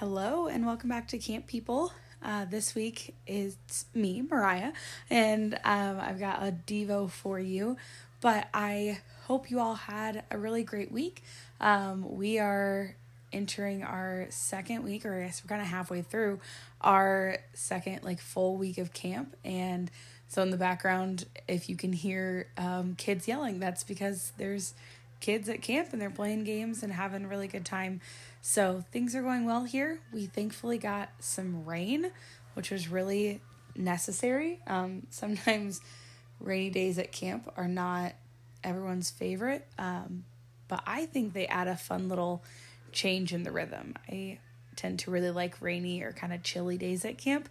Hello, and welcome back to Camp People. Uh, this week is me, Mariah, and um, I've got a Devo for you. But I hope you all had a really great week. Um, we are entering our second week, or I guess we're kind of halfway through our second like full week of camp. And so in the background, if you can hear um, kids yelling, that's because there's kids at camp and they're playing games and having a really good time. So things are going well here. We thankfully got some rain, which was really necessary. Um, sometimes rainy days at camp are not everyone's favorite, um, but I think they add a fun little change in the rhythm. I tend to really like rainy or kind of chilly days at camp,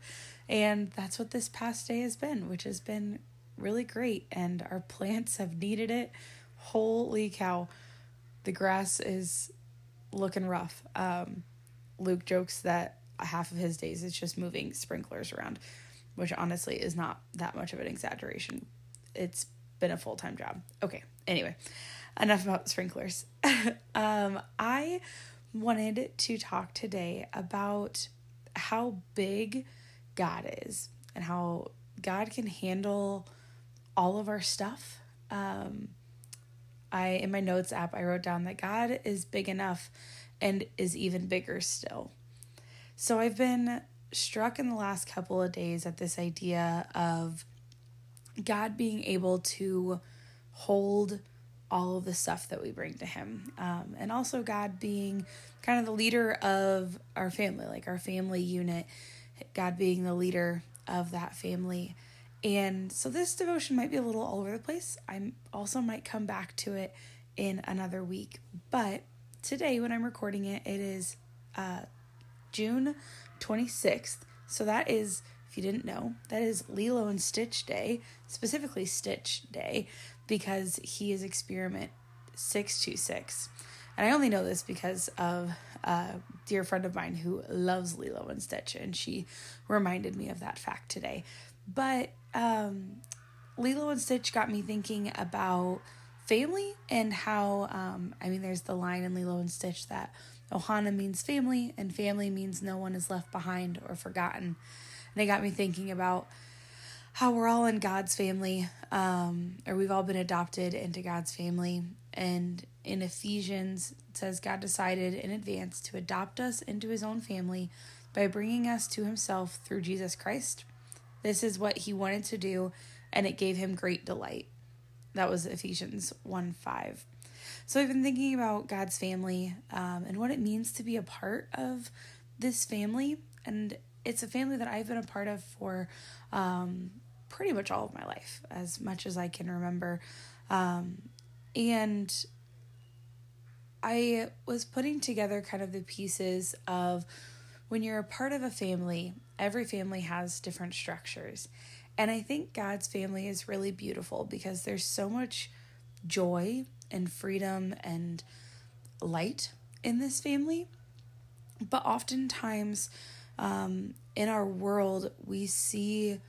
and that's what this past day has been, which has been really great. And our plants have needed it. Holy cow, the grass is looking rough. Um, Luke jokes that half of his days is just moving sprinklers around, which honestly is not that much of an exaggeration. It's been a full time job. Okay, anyway, enough about sprinklers. um, I wanted to talk today about how big God is and how God can handle all of our stuff. Um, I in my notes app I wrote down that God is big enough and is even bigger still. So I've been struck in the last couple of days at this idea of God being able to hold all of the stuff that we bring to Him. Um, and also, God being kind of the leader of our family, like our family unit, God being the leader of that family. And so this devotion might be a little all over the place. I also might come back to it in another week. But today, when I'm recording it, it is uh, June 26th. So that is, if you didn't know, that is Lilo and Stitch Day, specifically Stitch Day, because he is experiment 626. And I only know this because of a dear friend of mine who loves Lilo and Stitch, and she reminded me of that fact today. But um, Lilo and Stitch got me thinking about family and how, um, I mean, there's the line in Lilo and Stitch that Ohana means family and family means no one is left behind or forgotten. And it got me thinking about how we're all in God's family, um, or we've all been adopted into God's family. And in Ephesians, it says God decided in advance to adopt us into his own family by bringing us to himself through Jesus Christ. This is what he wanted to do, and it gave him great delight. That was Ephesians 1 5. So I've been thinking about God's family um, and what it means to be a part of this family. And it's a family that I've been a part of for um, pretty much all of my life, as much as I can remember. Um, and I was putting together kind of the pieces of when you're a part of a family, every family has different structures. And I think God's family is really beautiful because there's so much joy and freedom and light in this family. But oftentimes um, in our world, we see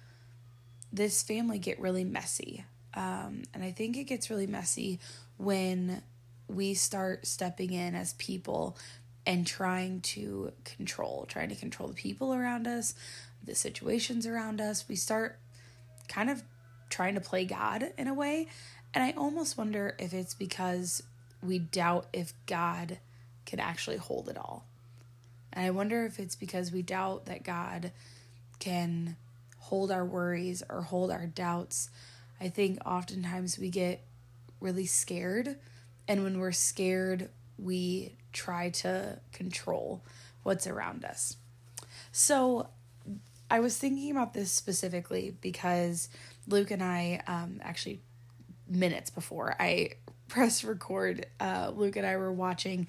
this family get really messy. Um, and I think it gets really messy when we start stepping in as people and trying to control, trying to control the people around us, the situations around us. We start kind of trying to play God in a way. And I almost wonder if it's because we doubt if God can actually hold it all. And I wonder if it's because we doubt that God can hold our worries or hold our doubts. I think oftentimes we get really scared. And when we're scared, we try to control what's around us. So I was thinking about this specifically because Luke and I, um, actually, minutes before I pressed record, uh, Luke and I were watching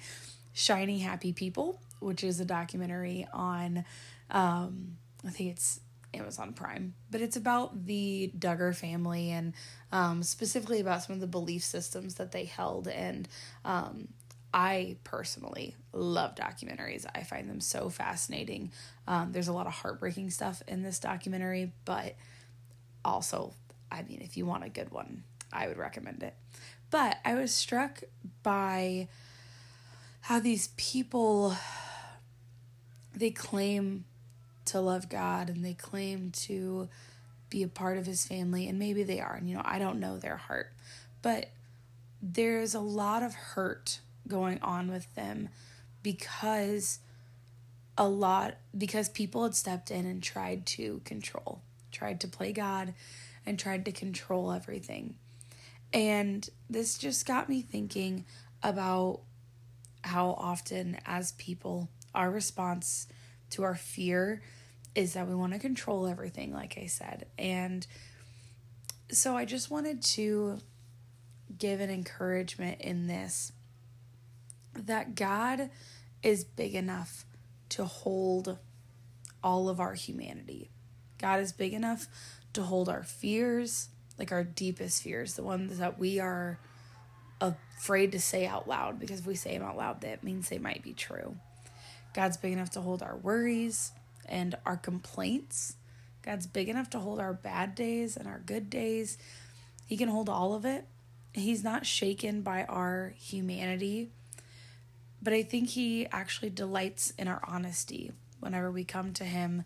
Shiny Happy People, which is a documentary on, um, I think it's Amazon Prime, but it's about the Duggar family and um, specifically about some of the belief systems that they held. And um, I personally love documentaries. I find them so fascinating. Um, there's a lot of heartbreaking stuff in this documentary, but also, I mean, if you want a good one, I would recommend it. But I was struck by how these people they claim to love God and they claim to be a part of his family and maybe they are and you know I don't know their heart but there's a lot of hurt going on with them because a lot because people had stepped in and tried to control tried to play God and tried to control everything and this just got me thinking about how often as people our response to our fear is that we want to control everything, like I said. And so I just wanted to give an encouragement in this that God is big enough to hold all of our humanity. God is big enough to hold our fears, like our deepest fears, the ones that we are afraid to say out loud because if we say them out loud, that means they might be true. God's big enough to hold our worries and our complaints. God's big enough to hold our bad days and our good days. He can hold all of it. He's not shaken by our humanity. But I think He actually delights in our honesty whenever we come to Him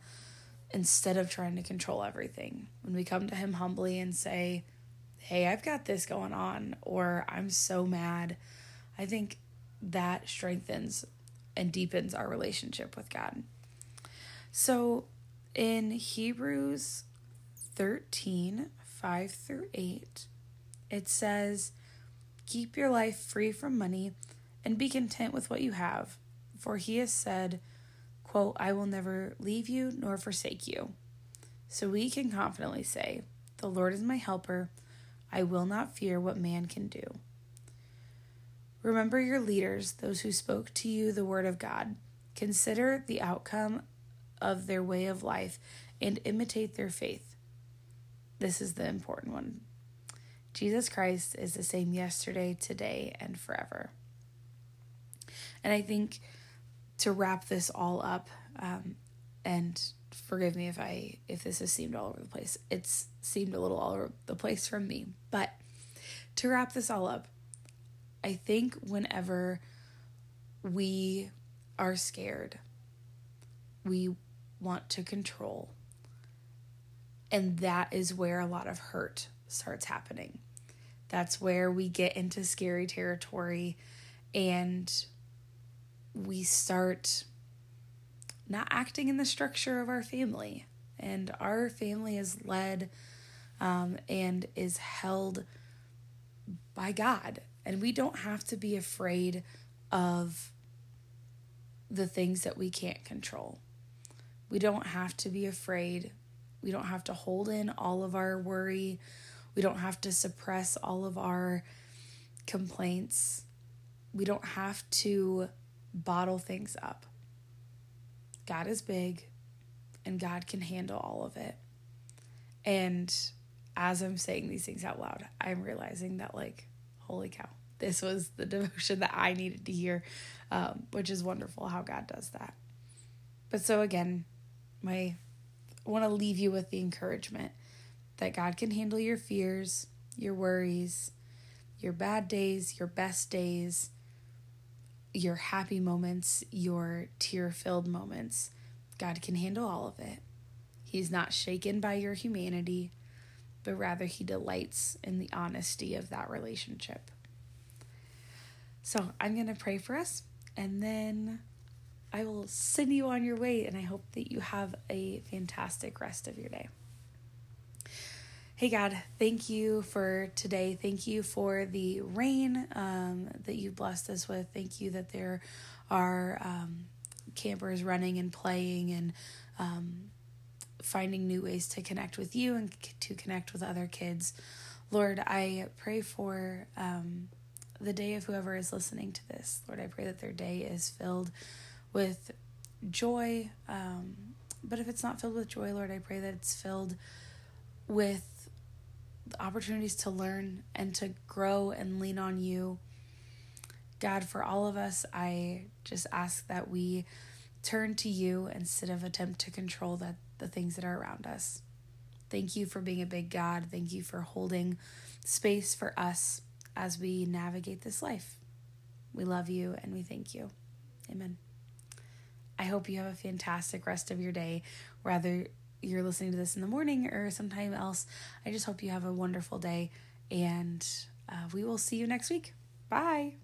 instead of trying to control everything. When we come to Him humbly and say, Hey, I've got this going on, or I'm so mad, I think that strengthens and deepens our relationship with God. So in Hebrews 13 5 through 8, it says, Keep your life free from money and be content with what you have, for he has said, quote, I will never leave you nor forsake you. So we can confidently say, The Lord is my helper. I will not fear what man can do. Remember your leaders, those who spoke to you the word of God. Consider the outcome of their way of life and imitate their faith. This is the important one. Jesus Christ is the same yesterday, today, and forever. And I think to wrap this all up, um, and forgive me if I if this has seemed all over the place. It's seemed a little all over the place from me, but to wrap this all up, I think whenever we are scared, we want to control. And that is where a lot of hurt starts happening. That's where we get into scary territory and we start not acting in the structure of our family. And our family is led um, and is held by God. And we don't have to be afraid of the things that we can't control. We don't have to be afraid. We don't have to hold in all of our worry. We don't have to suppress all of our complaints. We don't have to bottle things up. God is big and God can handle all of it. And as I'm saying these things out loud, I'm realizing that, like, holy cow, this was the devotion that I needed to hear, um, which is wonderful how God does that. But so, again, my I want to leave you with the encouragement that God can handle your fears, your worries, your bad days, your best days, your happy moments, your tear filled moments. God can handle all of it. He's not shaken by your humanity, but rather he delights in the honesty of that relationship. So I'm going to pray for us and then I will send you on your way, and I hope that you have a fantastic rest of your day. Hey, God, thank you for today. Thank you for the rain um, that you blessed us with. Thank you that there are um, campers running and playing and um, finding new ways to connect with you and to connect with other kids. Lord, I pray for um, the day of whoever is listening to this. Lord, I pray that their day is filled with joy. Um, but if it's not filled with joy, Lord, I pray that it's filled with opportunities to learn and to grow and lean on you. God, for all of us, I just ask that we turn to you instead of attempt to control that the things that are around us. Thank you for being a big God. Thank you for holding space for us as we navigate this life. We love you and we thank you. Amen. I hope you have a fantastic rest of your day, whether you're listening to this in the morning or sometime else. I just hope you have a wonderful day, and uh, we will see you next week. Bye.